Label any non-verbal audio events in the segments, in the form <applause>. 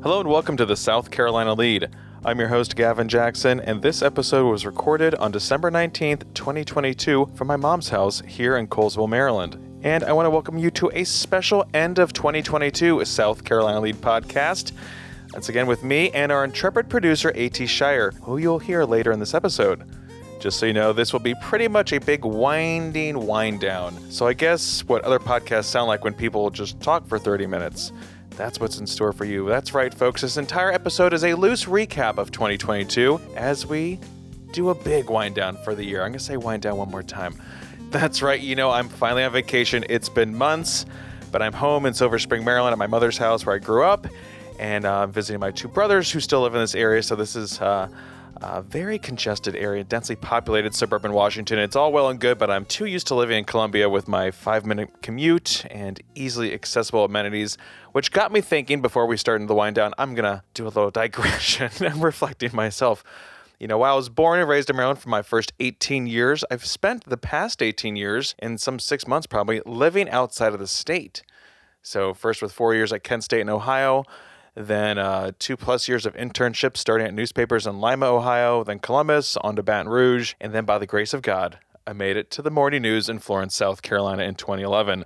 Hello and welcome to the South Carolina Lede. I'm your host, Gavin Jackson, and this episode was recorded on December 19th, 2022, from my mom's house here in Colesville, Maryland. And I want to welcome you to a special end of 2022 South Carolina Lede podcast. That's again with me and our intrepid producer, A.T. Shire, who you'll hear later in this episode. Just so you know, this will be pretty much a big winding wind down. So I guess what other podcasts sound like when people just talk for 30 minutes. That's what's in store for you. That's right, folks. This entire episode is a loose recap of 2022 as we do a big wind down for the year. I'm going to say wind down one more time. That's right. You know, I'm finally on vacation. It's been months, but I'm home in Silver Spring, Maryland at my mother's house where I grew up. And uh, I'm visiting my two brothers who still live in this area. So this is uh, a very congested area, densely populated suburban Washington. It's all well and good, but I'm too used to living in Columbia with my five minute commute and easily accessible amenities, which got me thinking before we start into the wind down, I'm to do a little <laughs> digression and reflecting myself. You know, while I was born and raised in Maryland for my first 18 years, I've spent the past 18 years, in some six months probably, living outside of the state. So, first with four years at Kent State in Ohio, then uh, two plus years of internships starting at newspapers in Lima, Ohio, then Columbus, on to Baton Rouge, and then by the grace of God, I made it to the Morning News in Florence, South Carolina in 2011.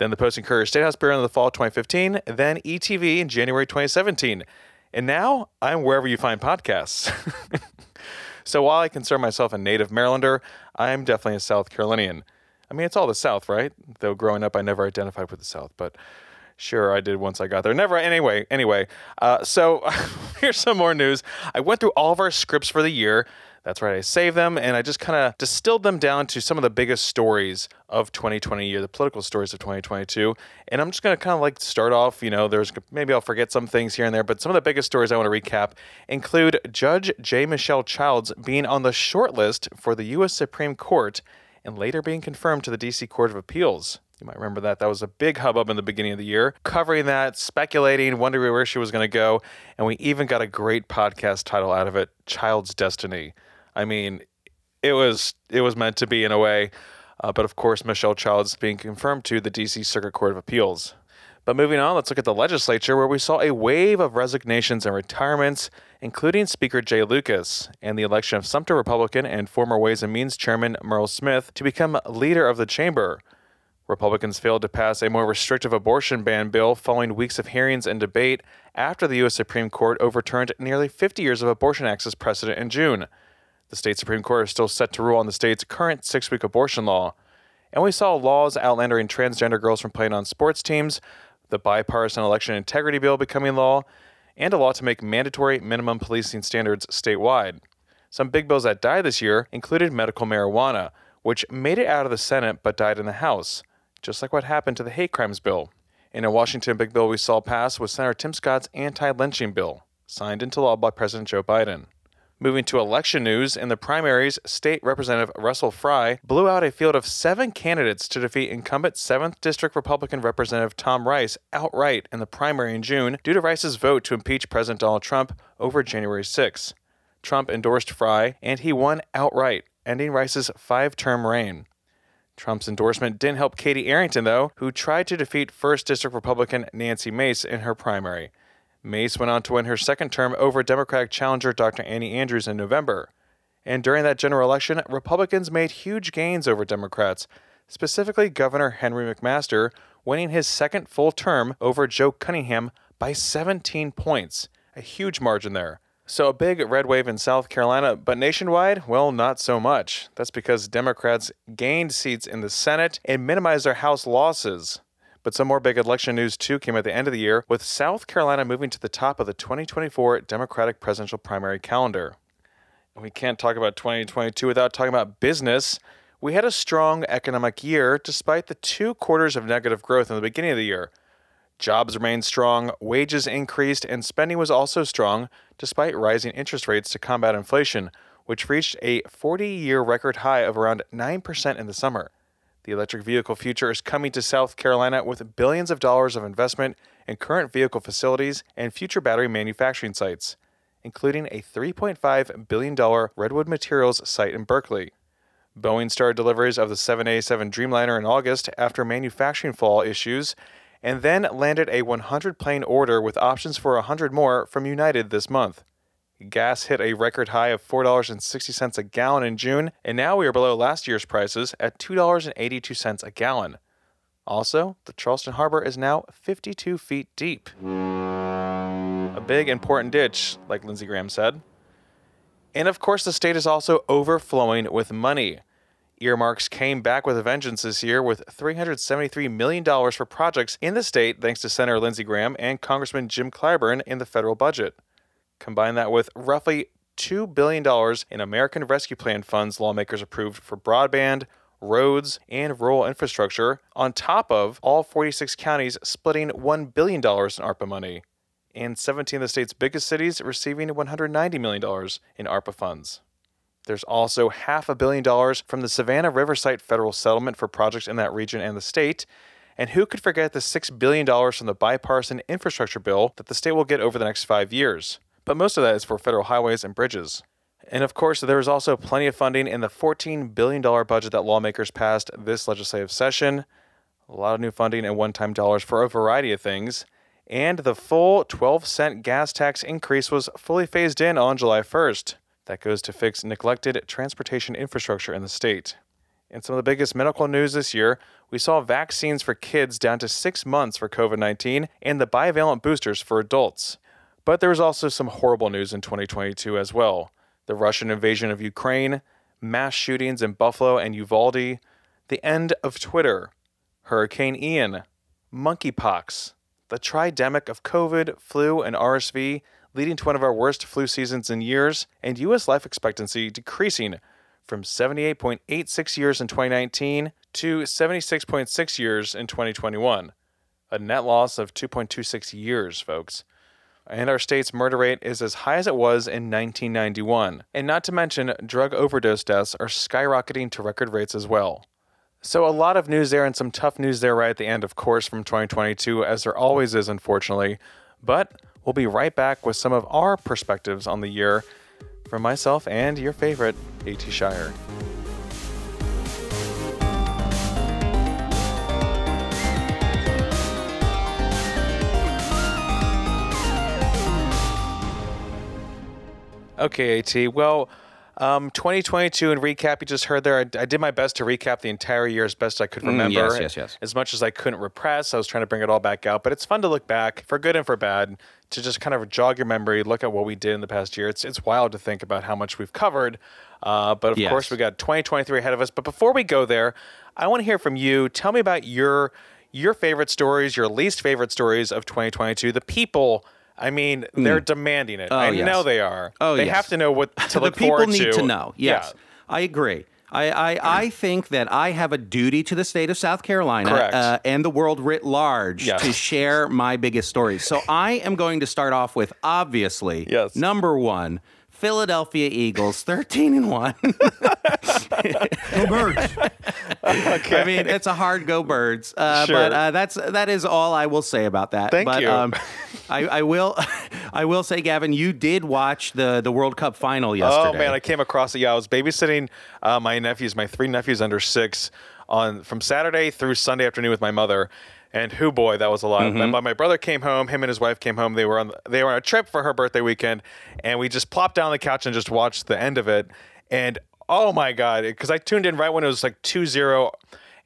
Then the Post and Courier State House Bureau in the fall of 2015, then ETV in January 2017. And now I'm wherever you find podcasts. <laughs> so while I consider myself a native Marylander, I'm definitely a South Carolinian. I mean, it's all the South, right? Though growing up, I never identified with the South, but Sure, I did once I got there. Never. Anyway, anyway. Uh, so <laughs> here's some more news. I went through all of our scripts for the year. That's right. I saved them and I just kind of distilled them down to some of the biggest stories of 2020 year, the political stories of 2022. And I'm just going to kind of like start off. You know, there's maybe I'll forget some things here and there, but some of the biggest stories I want to recap include Judge J. Michelle Childs being on the short list for the U.S. Supreme Court and later being confirmed to the D.C. Court of Appeals. You might remember that. That was a big hubbub in the beginning of the year, covering that, speculating, wondering where she was going to go. And we even got a great podcast title out of it Child's Destiny. I mean, it was it was meant to be in a way. Uh, but of course, Michelle Childs being confirmed to the DC Circuit Court of Appeals. But moving on, let's look at the legislature where we saw a wave of resignations and retirements, including Speaker Jay Lucas, and the election of Sumter Republican and former Ways and Means Chairman Murrell Smith to become leader of the chamber. Republicans failed to pass a more restrictive abortion ban bill following weeks of hearings and debate after the U.S. Supreme Court overturned nearly 50 years of abortion access precedent in June. The state Supreme Court is still set to rule on the state's current six week abortion law. And we saw laws outlandering transgender girls from playing on sports teams, the bipartisan election integrity bill becoming law, and a law to make mandatory minimum policing standards statewide. Some big bills that died this year included medical marijuana, which made it out of the Senate but died in the House just like what happened to the hate crimes bill. In a Washington big bill we saw pass was Senator Tim Scott's anti lynching bill, signed into law by President Joe Biden. Moving to election news, in the primaries, State Representative Russell Fry blew out a field of seven candidates to defeat incumbent 7th District Republican Representative Tom Rice outright in the primary in June due to Rice's vote to impeach President Donald Trump over January 6. Trump endorsed Fry, and he won outright, ending Rice's five term reign. Trump's endorsement didn't help Katie Arrington, though, who tried to defeat 1st District Republican Nancy Mace in her primary. Mace went on to win her second term over Democratic challenger Dr. Annie Andrews in November. And during that general election, Republicans made huge gains over Democrats, specifically Governor Henry McMaster winning his second full term over Joe Cunningham by 17 points. A huge margin there. So a big red wave in South Carolina, but nationwide, well, not so much. That's because Democrats gained seats in the Senate and minimized their House losses. But some more big election news too came at the end of the year, with South Carolina moving to the top of the 2024 Democratic presidential primary calendar. And we can't talk about 2022 without talking about business. We had a strong economic year despite the two quarters of negative growth in the beginning of the year. Jobs remained strong, wages increased, and spending was also strong despite rising interest rates to combat inflation, which reached a 40 year record high of around 9% in the summer. The electric vehicle future is coming to South Carolina with billions of dollars of investment in current vehicle facilities and future battery manufacturing sites, including a $3.5 billion Redwood Materials site in Berkeley. Boeing started deliveries of the 787 Dreamliner in August after manufacturing fall issues and then landed a 100 plane order with options for 100 more from United this month. Gas hit a record high of $4.60 a gallon in June, and now we are below last year's prices at $2.82 a gallon. Also, the Charleston Harbor is now 52 feet deep. A big, important ditch, like Lindsey Graham said. And of course, the state is also overflowing with money. Earmarks came back with a vengeance this year with $373 million for projects in the state, thanks to Senator Lindsey Graham and Congressman Jim Clyburn in the federal budget. Combine that with roughly $2 billion in American Rescue Plan funds lawmakers approved for broadband, roads, and rural infrastructure, on top of all 46 counties splitting $1 billion in ARPA money, and 17 of the state's biggest cities receiving $190 million in ARPA funds. There's also half a billion dollars from the Savannah River Site federal settlement for projects in that region and the state. And who could forget the $6 billion from the bipartisan infrastructure bill that the state will get over the next five years? But most of that is for federal highways and bridges. And of course, there is also plenty of funding in the $14 billion budget that lawmakers passed this legislative session. A lot of new funding and one time dollars for a variety of things. And the full 12 cent gas tax increase was fully phased in on July 1st. That goes to fix neglected transportation infrastructure in the state. In some of the biggest medical news this year, we saw vaccines for kids down to six months for COVID 19 and the bivalent boosters for adults. But there was also some horrible news in 2022 as well the Russian invasion of Ukraine, mass shootings in Buffalo and Uvalde, the end of Twitter, Hurricane Ian, monkeypox, the tridemic of COVID, flu, and RSV, leading to one of our worst flu seasons in years, and U.S. life expectancy decreasing from 78.86 years in 2019 to 76.6 years in 2021. A net loss of 2.26 years, folks and our state's murder rate is as high as it was in 1991. And not to mention, drug overdose deaths are skyrocketing to record rates as well. So, a lot of news there and some tough news there right at the end, of course, from 2022, as there always is, unfortunately. But we'll be right back with some of our perspectives on the year from myself and your favorite, AT Shire. Okay, AT. Well, um, 2022 in recap, you just heard there. I, I, did my best to recap the entire year as best I could remember. Mm, yes, yes, yes. As much as I couldn't repress, I was trying to bring it all back out. But it's fun to look back, for good and for bad, to just kind of jog your memory, look at what we did in the past year. It's it's wild to think about how much we've covered. Uh, but of yes. course, we got 2023 ahead of us. But before we go there, I want to hear from you. Tell me about your your favorite stories, your least favorite stories of 2022. The people I mean, they're mm. demanding it. Oh, I yes. know they are. Oh, they yes. have to know what to look forward to. The people need to know. Yes, yeah. I agree. I, I, I, think that I have a duty to the state of South Carolina uh, and the world writ large yes. to share my biggest stories. So I am going to start off with obviously yes. number one Philadelphia Eagles, 13 and 1. <laughs> go birds. Okay. I mean, it's a hard go birds. Uh, sure. But uh, that's that is all I will say about that. Thank but, you. Um, I, I, will <laughs> I will say, Gavin, you did watch the, the World Cup final yesterday. Oh, man, I came across it. Yeah, I was babysitting uh, my nephews, my three nephews under six, on from Saturday through Sunday afternoon with my mother and who boy, that was a lot. Mm-hmm. And my brother came home. Him and his wife came home. They were on they were on a trip for her birthday weekend, and we just plopped down on the couch and just watched the end of it. And oh my god, because I tuned in right when it was like 2-0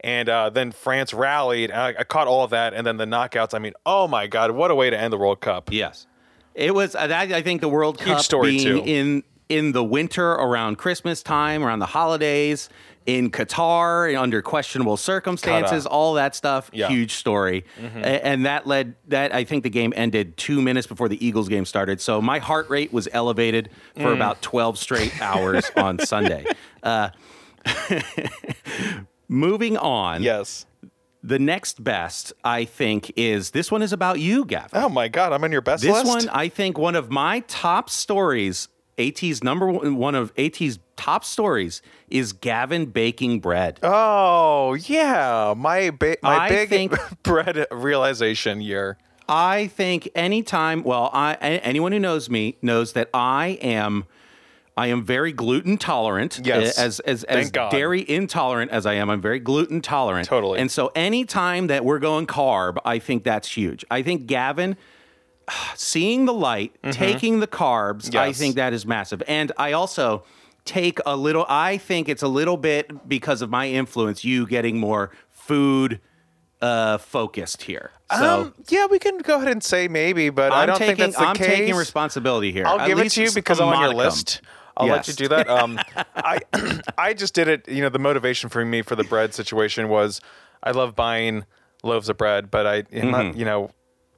and uh, then France rallied. I, I, caught all of that, and then the knockouts. I mean, oh my God, what a way to end the World Cup! Yes, it was. Uh, I think the World Huge Cup story being too. in in the winter around Christmas time, around the holidays, in Qatar under questionable circumstances, all that stuff. Yeah. Huge story, mm-hmm. and that led that I think the game ended two minutes before the Eagles game started. So my heart rate was elevated for mm. about twelve straight hours <laughs> on Sunday. Uh, <laughs> moving on. Yes. The next best, I think, is this one is about you, Gavin. Oh my God, I'm on your best this list. one, I think, one of my top stories AT's number one, one of AT's top stories is Gavin baking bread. Oh yeah, my ba- my I big think, <laughs> bread realization year. I think anytime, well, I anyone who knows me knows that I am I am very gluten tolerant. Yes. As as as dairy intolerant as I am, I'm very gluten tolerant. Totally. And so anytime that we're going carb, I think that's huge. I think Gavin seeing the light, taking the carbs, I Mm-hmm. Think that is massive. And I also take a little I think it's a little bit because of my influence you getting more food uh focused here. So um, yeah, we can go ahead and say maybe, but I I'm don't taking think that's the I'm case. taking responsibility here. I'll At give it to you because I'm on your list. I'll let you do that. Um, I <clears throat> I just did it. You know, the motivation for me for the bread situation was I love buying loaves of bread, but I mm-hmm. not, you know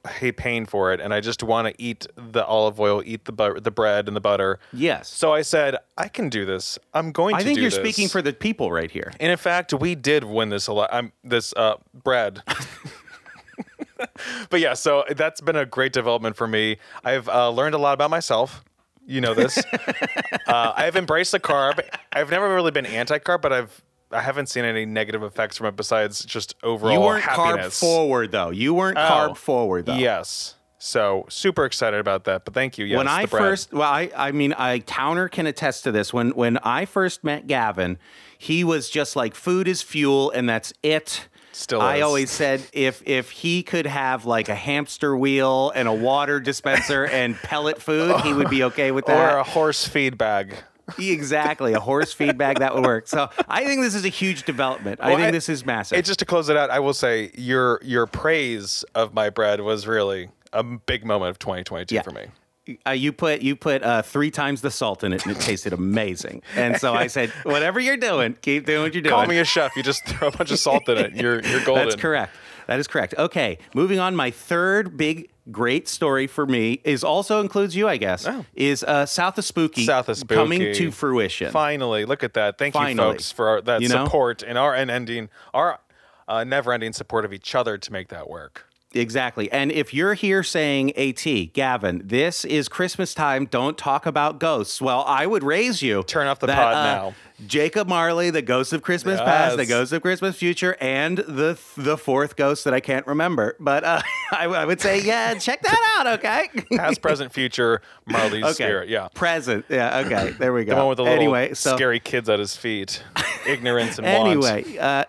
Hate paying for it, and I just want to eat the olive oil, eat the bu- the bread and the butter. Yes. So I said I can do this. I'm going I to. I think you're this. speaking for the people right here. And in fact, we did win this a lot. I'm this uh, bread. <laughs> but yeah, so that's been a great development for me. I've uh, learned a lot about myself. You know this. <laughs> uh, I've embraced the carb. I've never really been anti-carb, but I've I haven't seen any negative effects from it besides just overall You weren't happiness. carb forward though. You weren't Oh. carb forward though. Yes. So super excited about that. But thank you. Yes, when I first, well, I, I mean, I Towner can attest to this. When when I first met Gavin, he was just like food is fuel, and that's it. Still I is. always said if if he could have like a hamster wheel and a water dispenser and pellet food, he would be okay with <laughs> that. or a horse feed bag. Exactly, a horse feedback that would work. So I think this is a huge development. I think I- this is massive. Just to close it out, I will say your your praise of my bread was really a big moment of 2022 Yeah. for me. uh, you put you put uh, three times the salt in it, and it tasted amazing. And so I said, <laughs> whatever you're doing, keep doing what you're doing. Call me a chef. You just throw a bunch of salt in it. You're you're <laughs> golden. That's correct. That is correct. Okay, moving on. My third big great story for me is also includes you, I guess. Oh. Is uh, South of Spooky South of Spooky coming to fruition? Finally, look at that. Thank you, folks, for our, that You know? support and our unending, our uh, never-ending support of each other to make that work. Exactly. And if you're here saying, AT, Gavin, this is Christmas time, don't talk about ghosts. Well, I would raise you. Turn off the that, pod uh, now. Jacob Marley, the ghost of Christmas past, the Yes. ghost of Christmas future, and the the fourth ghost that I can't remember. But uh, <laughs> I, I would say, yeah, check that out, okay? Past, present, future, Marley's okay. spirit. Yeah. Present. Yeah, okay. There we go. The one with the little anyway, so scary kids at his feet. Ignorance and <laughs> want. anyway, uh,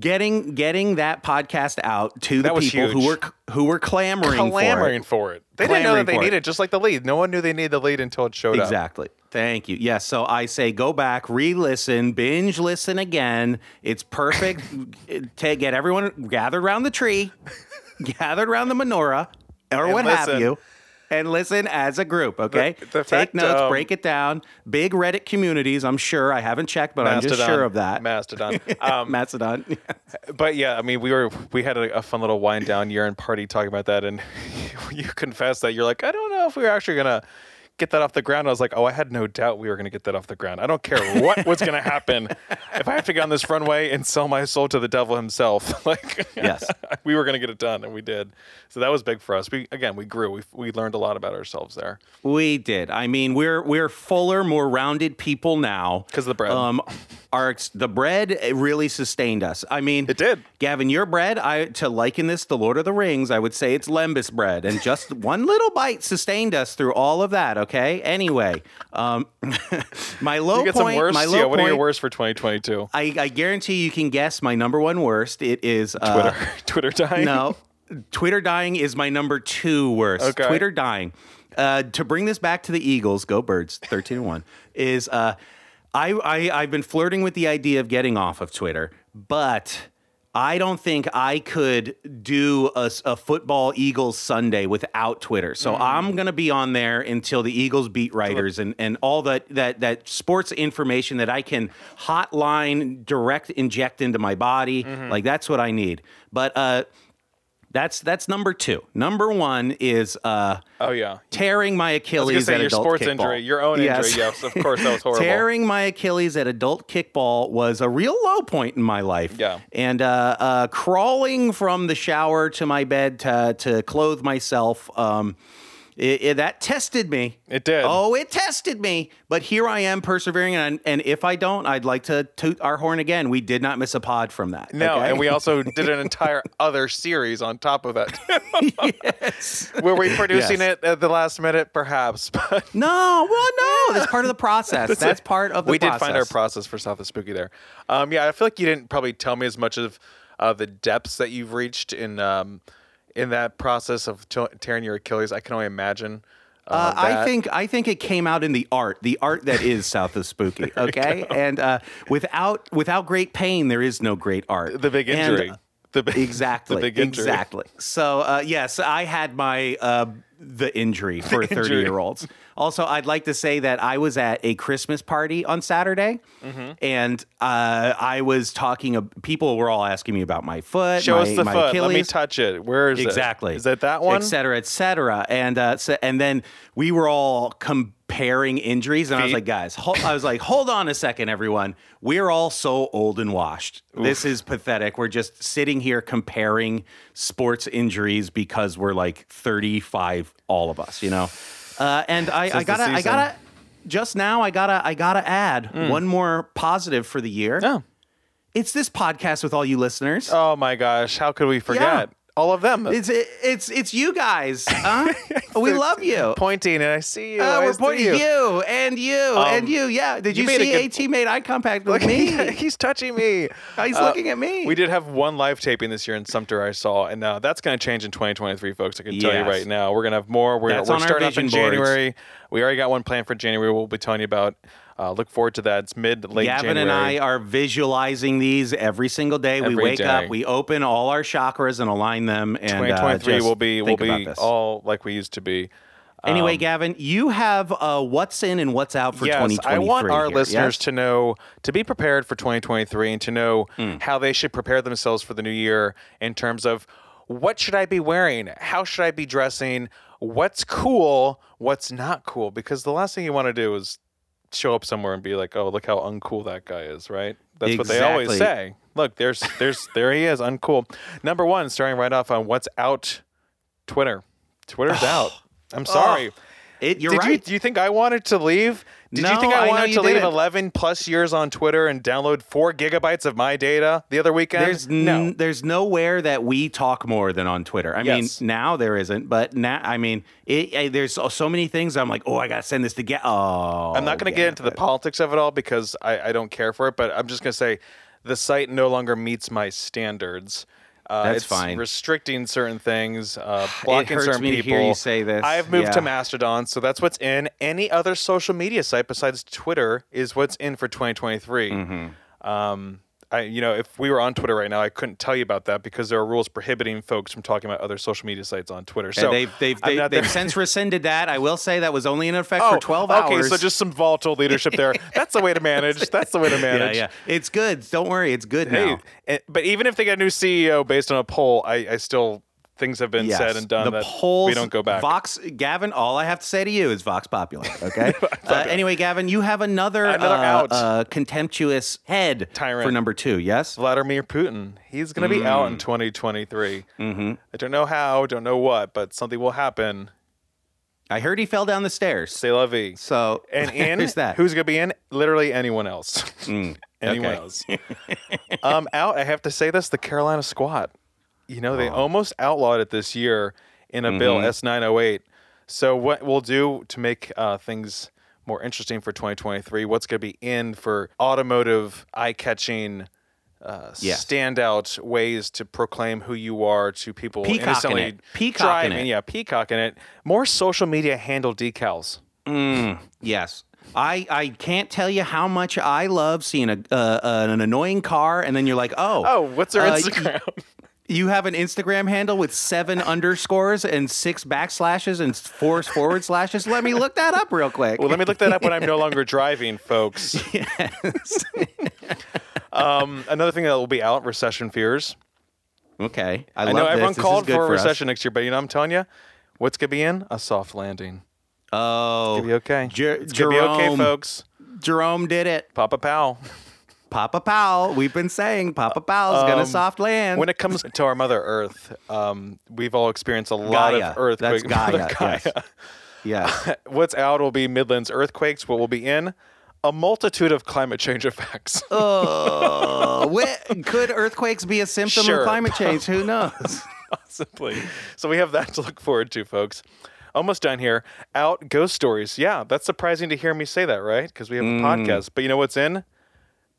getting getting that podcast out to the That was people who were who were clamoring, clamoring for it. for it. They didn't know that they for it. needed, just like the lead. No one knew they needed the lead until it showed up. Exactly. Thank you. Yes. So I say go back, re-listen, binge listen again. It's perfect. <laughs> to get everyone gathered around the tree, gathered around the menorah, or And what have you. And listen as a group, okay? The- the Take fact, notes, um, break it down. Big Reddit communities, I'm sure. I haven't checked, but I'm just sure of that. Mastodon. <laughs> Um, Mastodon. <laughs> But yeah, I mean, we were we had a, a fun little wind down year end party talking about that, and you confessed that you're like, I don't know if we're actually gonna get that off the ground. I was like, oh, I had no doubt we were gonna get that off the ground. I don't care what was gonna <laughs> happen if I have to get on this runway and sell my soul to the devil himself. <laughs> like, Yes. <laughs> we were gonna get it done, and we did. So that was big for us. We again, we grew. We we learned a lot about ourselves there. We did. I mean, we're we're fuller, more rounded people now 'Cause of the bread. Um, our the bread really sustained us. I mean, It did. Gavin, your bread. I to liken this to Lord of the Rings, I would say it's Lembas bread, and just one little bite sustained us through all of that. Okay. Anyway, um, <laughs> my low You get point. some worst. My low Yeah, what point. are your worst for 2022? I, I guarantee you can guess my number one worst. It is uh, Twitter, <laughs> Twitter dying. no, Twitter dying is my number two worst. Okay. Twitter dying. Uh, to bring this back to the Eagles, go Birds, thirteen and one is. Uh, I, I I've been flirting with the idea of getting off of Twitter, but I don't think I could do a football Eagles Sunday without Twitter. So I'm gonna be on there until the Eagles beat writers and, and all that that that sports information that I can hotline direct inject into my body. Like that's what I need. But uh, that's that's number two. Number one is uh, Oh yeah. tearing my I was Achilles say at your adult sports kickball. injury, your own Yes. injury. Yes, of course that was <laughs> horrible. Tearing my Achilles at adult kickball was a real low point in my life. Yeah. And uh, uh, crawling from the shower to my bed to, to clothe myself um, It, it, that tested me. It did. Oh, it tested me. But here I am persevering. And, and if I don't, I'd like to toot our horn again. We did not miss a pod from that. No, okay? and we also <laughs> did an entire other series on top of that. yes. <laughs> Were we producing Yes. it at the last minute? Perhaps. <laughs> But No, well, no. That's part of the process. That's, part of the we process. did find our process for South of Spooky there. Um, yeah, I feel like you didn't probably tell me as much of uh, the depths that you've reached in um, in that process of t- tearing your Achilles. I can only imagine. Uh, Uh, I think I think it came out in the art, the art that is South of Spooky. <laughs> Okay, and uh, without without great pain, there is no great art. the big And, injury. uh, the big, <laughs> exactly, The big injury. exactly. So uh, yes, I had my uh, the injury for thirty year olds. Also, I'd like to say that I was at a Christmas party on Saturday, Mm-hmm. and uh, I was talking. Of, people were all asking me about my foot. Show my, us the my foot. Let me touch it. Where is it? exactly Is that that one? et cetera et cetera and uh so, and then we were all comparing injuries and i was like guys hold, i was like hold on a second everyone. We're all so old and washed. This is pathetic. We're just sitting here comparing sports injuries because we're like 35 all of us you know? Uh and i i gotta i gotta just now i gotta i gotta add one more positive for the year. Oh. it's this podcast with all you listeners. Oh my gosh! How could we forget all of them? it's it, it's it's you guys. Huh? <laughs> we love you. pointing, and I see you. Uh, we're pointing you. you. and you and you. Yeah. Did you you, see good- AT made eye contact with Look, me? <laughs> he's touching me. <laughs> He's Uh, looking at me. We did have one live taping this year in Sumter. I saw, and uh, that's going to change in 2023, folks. I can tell you right now. We're going to have more. We're, That's we're starting off in boards. January. We already got one planned for January. We'll be telling you about. Uh, look forward to that. It's mid late Gavin January. and I are visualizing these every single day. Every we wake day. up, we open all our chakras and align them. And uh, 2023 just will be will be all like we used to be. Anyway, um, Gavin, you have uh, what's in and what's out for yes, 2023. I want our here, listeners yes? to know to be prepared for 2023 and to know Hmm. how they should prepare themselves for the new year in terms of what should I be wearing? How should I be dressing? What's cool? What's not cool? Because the last thing you want to do is show up somewhere and be like, "Oh, look how uncool that guy is," right? That's what they always say. Look, there's there's there he is, uncool. Number 1, starting right off on what's out Twitter. Twitter's out. I'm sorry. It, you're Did you do you think I wanted to leave? Did you think I I wanted to leave didn't. 11 plus years on Twitter and download four gigabytes of my data the other weekend? There's no. there's nowhere that we talk more than on Twitter. I Yes. mean, now there isn't, but now I mean, it, eh, there's so- many things. I'm like, oh, I gotta send this to get. Oh, I'm not going to get into the politics of it all because I, I don't care for it, but I'm just going to say the site no longer meets my standards. Uh, That's it's fine. restricting certain things, uh, <sighs> blocking hurts certain me to people. hear you say this. I've moved to Mastodon, so that's what's in. Any other social media site besides Twitter is what's in for 2023. Mm-hmm. Um, I, you know, if we were on Twitter right now, I couldn't tell you about that because there are rules prohibiting folks from talking about other social media sites on Twitter. So And they've they've they, not they've since rescinded that. I will say that was only in effect Oh, for 12 okay, hours. Okay, so just some volatile leadership there. <laughs> That's the way to manage. That's the way to manage. yeah, it's good. Don't worry, it's good Hey, now. eh, but even if they get a new CEO based on a poll, I, I still things have been Yes. said and done The that polls, we don't go back. Vox, Gavin. All I have to say to you is Vox Popular. <laughs> Okay. uh, anyway, Gavin, you have another Another uh, out. uh, contemptuous head Tyrant. for number two. Yes. Vladimir Putin. He's going to be out Mm. in 2023. Mm-hmm. I don't know how, don't know what, but something will happen. I heard he fell down the stairs. C'est la vie. So And <laughs> in, there's that. who's going to be in? Literally anyone else. <laughs> anyone okay. else. um, out, I have to say this the Carolina squat. You know, Oh. they almost outlawed it this year in a Mm-hmm. bill, S908. So, what we'll do to make uh, things more interesting for 2023, what's going to be in for automotive, eye catching, uh, Yes. standout ways to proclaim who you are to people Peacocking innocently it. Peacocking driving. it. Yeah, peacocking it. More social media handle decals. Yes. I, I can't tell you how much I love seeing a uh, an annoying car, and then you're like, oh, Oh, what's their uh, Instagram? You have an Instagram handle with seven underscores and six backslashes and four forward slashes. Let me look that up real quick. Well, let me look that up when I'm no longer driving, folks. <laughs> Yes. <laughs> Um, another thing that will be out: recession fears. okay. I, I, know this. everyone This called for a us. recession next year, but you know I'm telling you, what's gonna be in a soft landing. Oh, It's gonna be okay. Jer- it's gonna be okay, Jerome. folks. Jerome did it. Papa Pow. Papa Powell. We've been saying Papa Powell's um, gonna soft land. When it comes to our Mother Earth, um, we've all experienced a lot Gaia. of earthquakes. That's Gaia. <laughs> Gaia. Yes. yes. <laughs> What's out will be Midlands earthquakes. What will be in? A multitude of climate change effects. <laughs> oh, could earthquakes be a symptom sure. of climate change? Who knows? Possibly. So we have that to look forward to, folks almost done here. Out ghost stories. Yeah, that's surprising to hear me say that, right? Because we have a mm. podcast. But you know what's in?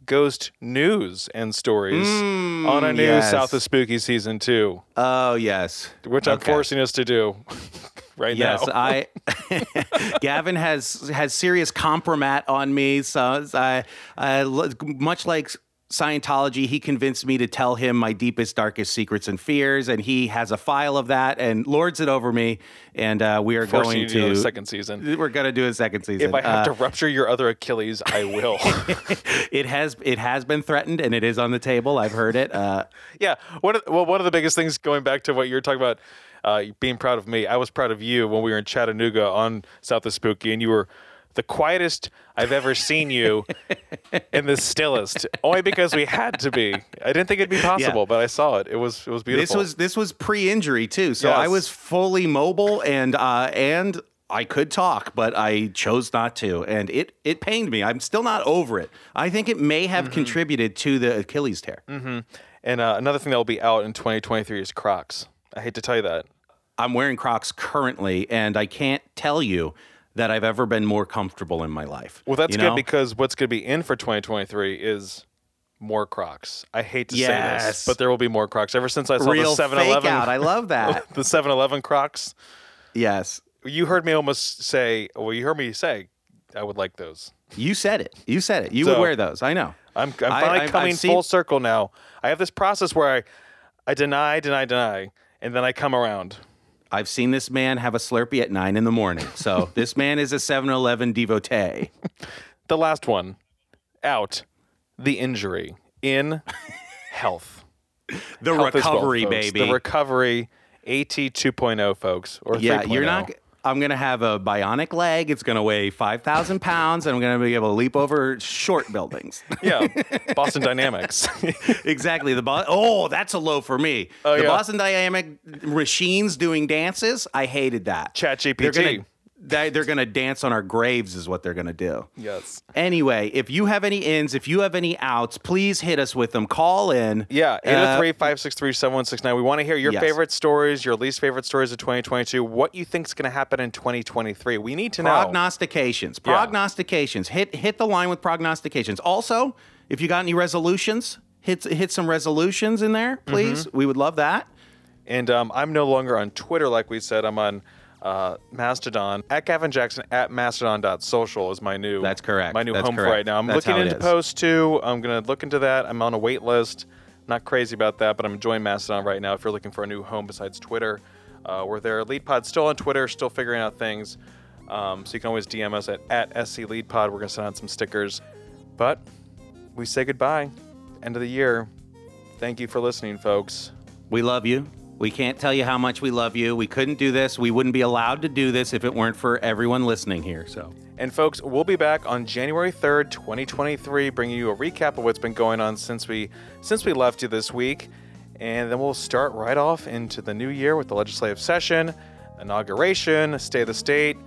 Ghost news and stories mm, on a new yes. South of Spooky season two. Oh yes, which I'm forcing us to do <laughs> right yes, now. Yes, I. <laughs> <laughs> Gavin has has serious kompromat on me, so I, I much like Scientology, he convinced me to tell him my deepest, darkest secrets and fears, and he has a file of that and lords it over me. And uh, we are Forcing going to, to second season. We're going to do a second season. If I have uh, to rupture your other Achilles, I will. <laughs> it has it has been threatened, and it is on the table. I've heard it. Uh, yeah. One of, well, one of the biggest things going back to what you're talking about, uh, being proud of me. I was proud of you when we were in Chattanooga on South of Spooky, and you were the quietest I've ever seen you and the stillest. Only because we had to be. I didn't think it'd be possible, yeah. but I saw it. It was it was beautiful. This was this was pre-injury too, so yes. I was fully mobile and uh, and I could talk, but I chose not to, and it it pained me. I'm still not over it. I think it may have mm-hmm. contributed to the Achilles tear. Mm-hmm. And uh, another thing that will be out in 2023 is Crocs. I hate to tell you that. I'm wearing Crocs currently, and I can't tell you that I've ever been more comfortable in my life. Well, that's you good because what's going to be in for 2023 is more Crocs. I hate to yes. say this, but there will be more Crocs. Ever since I saw Real the 7-Eleven, I love <laughs> that. the 7-Eleven Crocs. Yes. You heard me almost say. Well, you heard me say I would like those. You said it. You said it. You so, would wear those. I know. I'm, I'm finally I, coming full circle now. I have this process where I, I deny, deny, deny, and then I come around. I've seen this man have a Slurpee at nine in the morning. So <laughs> this man is a 7 Eleven devotee. The last one out the injury in <laughs> health. The health recovery, baby. The recovery AT 2.0, folks. Or yeah, 3.0. you're oh. not. I'm going to have a bionic leg. It's going to weigh 5,000 pounds, and I'm going to be able to leap over short buildings. <laughs> yeah, Boston Dynamics. <laughs> exactly. The bo- Oh, that's a low for me. Oh, the yeah. Boston Dynamic machines doing dances, I hated that. Chat GPT they're going to dance on our graves is what they're going to do. Yes. Anyway, if you have any ins, if you have any outs, please hit us with them. Call in. Yeah, 803-563-7169. We want to hear your yes. favorite stories, your least favorite stories of 2022, what you think is going to happen in 2023. We need to know. Prognostications. Prognostications. Yeah. Hit hit the line with prognostications. Also, if you got any resolutions, hit hit some resolutions in there, please. Mm-hmm. We would love that. And um, I'm no longer on Twitter like we said. I'm on uh, Mastodon at Gavin Jackson at mastodon.social is my new that's correct my new that's home correct. for right now. I'm that's looking into post too. I'm gonna look into that. I'm on a wait list. Not crazy about that, but I'm enjoying Mastodon right now. If you're looking for a new home besides Twitter, uh, we're there. LedePod still on Twitter, still figuring out things. Um, so you can always DM us at, at SC LedePod. We're gonna send out some stickers. But we say goodbye. End of the year. Thank you for listening, folks. We love you. We can't tell you how much we love you. We couldn't do this. We wouldn't be allowed to do this if it weren't for everyone listening here. So, and folks, we'll be back on January 3rd, 2023, bringing you a recap of what's been going on since we since we left you this week, and then we'll start right off into the new year with the legislative session, inauguration, state of the state,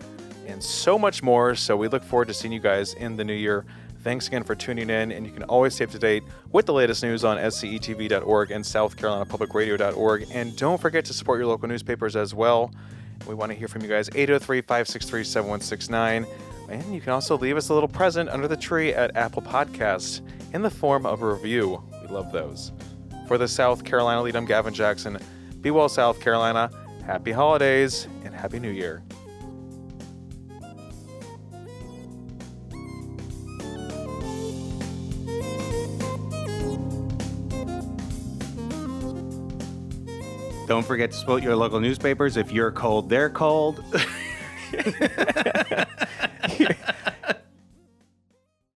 and so much more. So we look forward to seeing you guys in the new year. Thanks again for tuning in, and you can always stay up to date with the latest news on scetv.org and southcarolinapublicradio.org. And don't forget to support your local newspapers as well. We want to hear from you guys 803 563 7169. And you can also leave us a little present under the tree at Apple Podcasts in the form of a review. We love those. For the South Carolina Lede, I'm Gavin Jackson. Be well, South Carolina. Happy holidays and Happy New Year. Don't forget to support your local newspapers. If you're cold, they're cold. <laughs> <laughs>